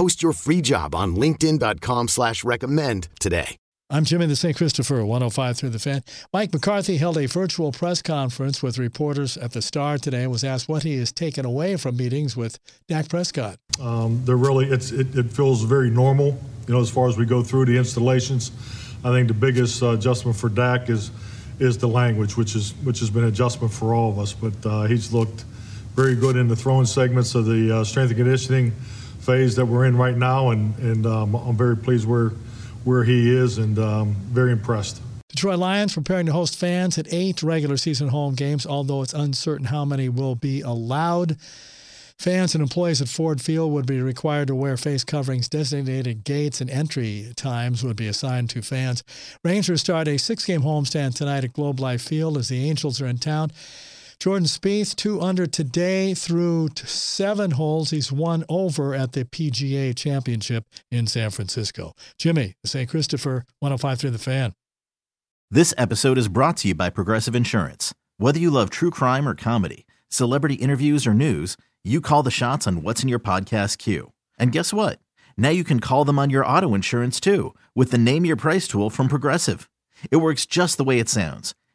Post your free job on linkedin.com slash recommend today. I'm Jimmy the St. Christopher, 105 through the fan. Mike McCarthy held a virtual press conference with reporters at the Star today and was asked what he has taken away from meetings with Dak Prescott. Um, they're really, it's, it, it feels very normal, you know, as far as we go through the installations. I think the biggest uh, adjustment for Dak is is the language, which is which has been an adjustment for all of us. But uh, he's looked very good in the throwing segments of the uh, strength and conditioning phase that we're in right now, and and um, I'm very pleased where where he is, and um, very impressed. Detroit Lions preparing to host fans at eight regular season home games, although it's uncertain how many will be allowed. Fans and employees at Ford Field would be required to wear face coverings. Designated gates and entry times would be assigned to fans. Rangers start a six game homestand tonight at Globe Life Field as the Angels are in town. Jordan Spieth, two under today through seven holes. He's one over at the PGA Championship in San Francisco. Jimmy, St. Christopher, 105 through the fan. This episode is brought to you by Progressive Insurance. Whether you love true crime or comedy, celebrity interviews or news, you call the shots on what's in your podcast queue. And guess what? Now you can call them on your auto insurance too with the Name Your Price tool from Progressive. It works just the way it sounds.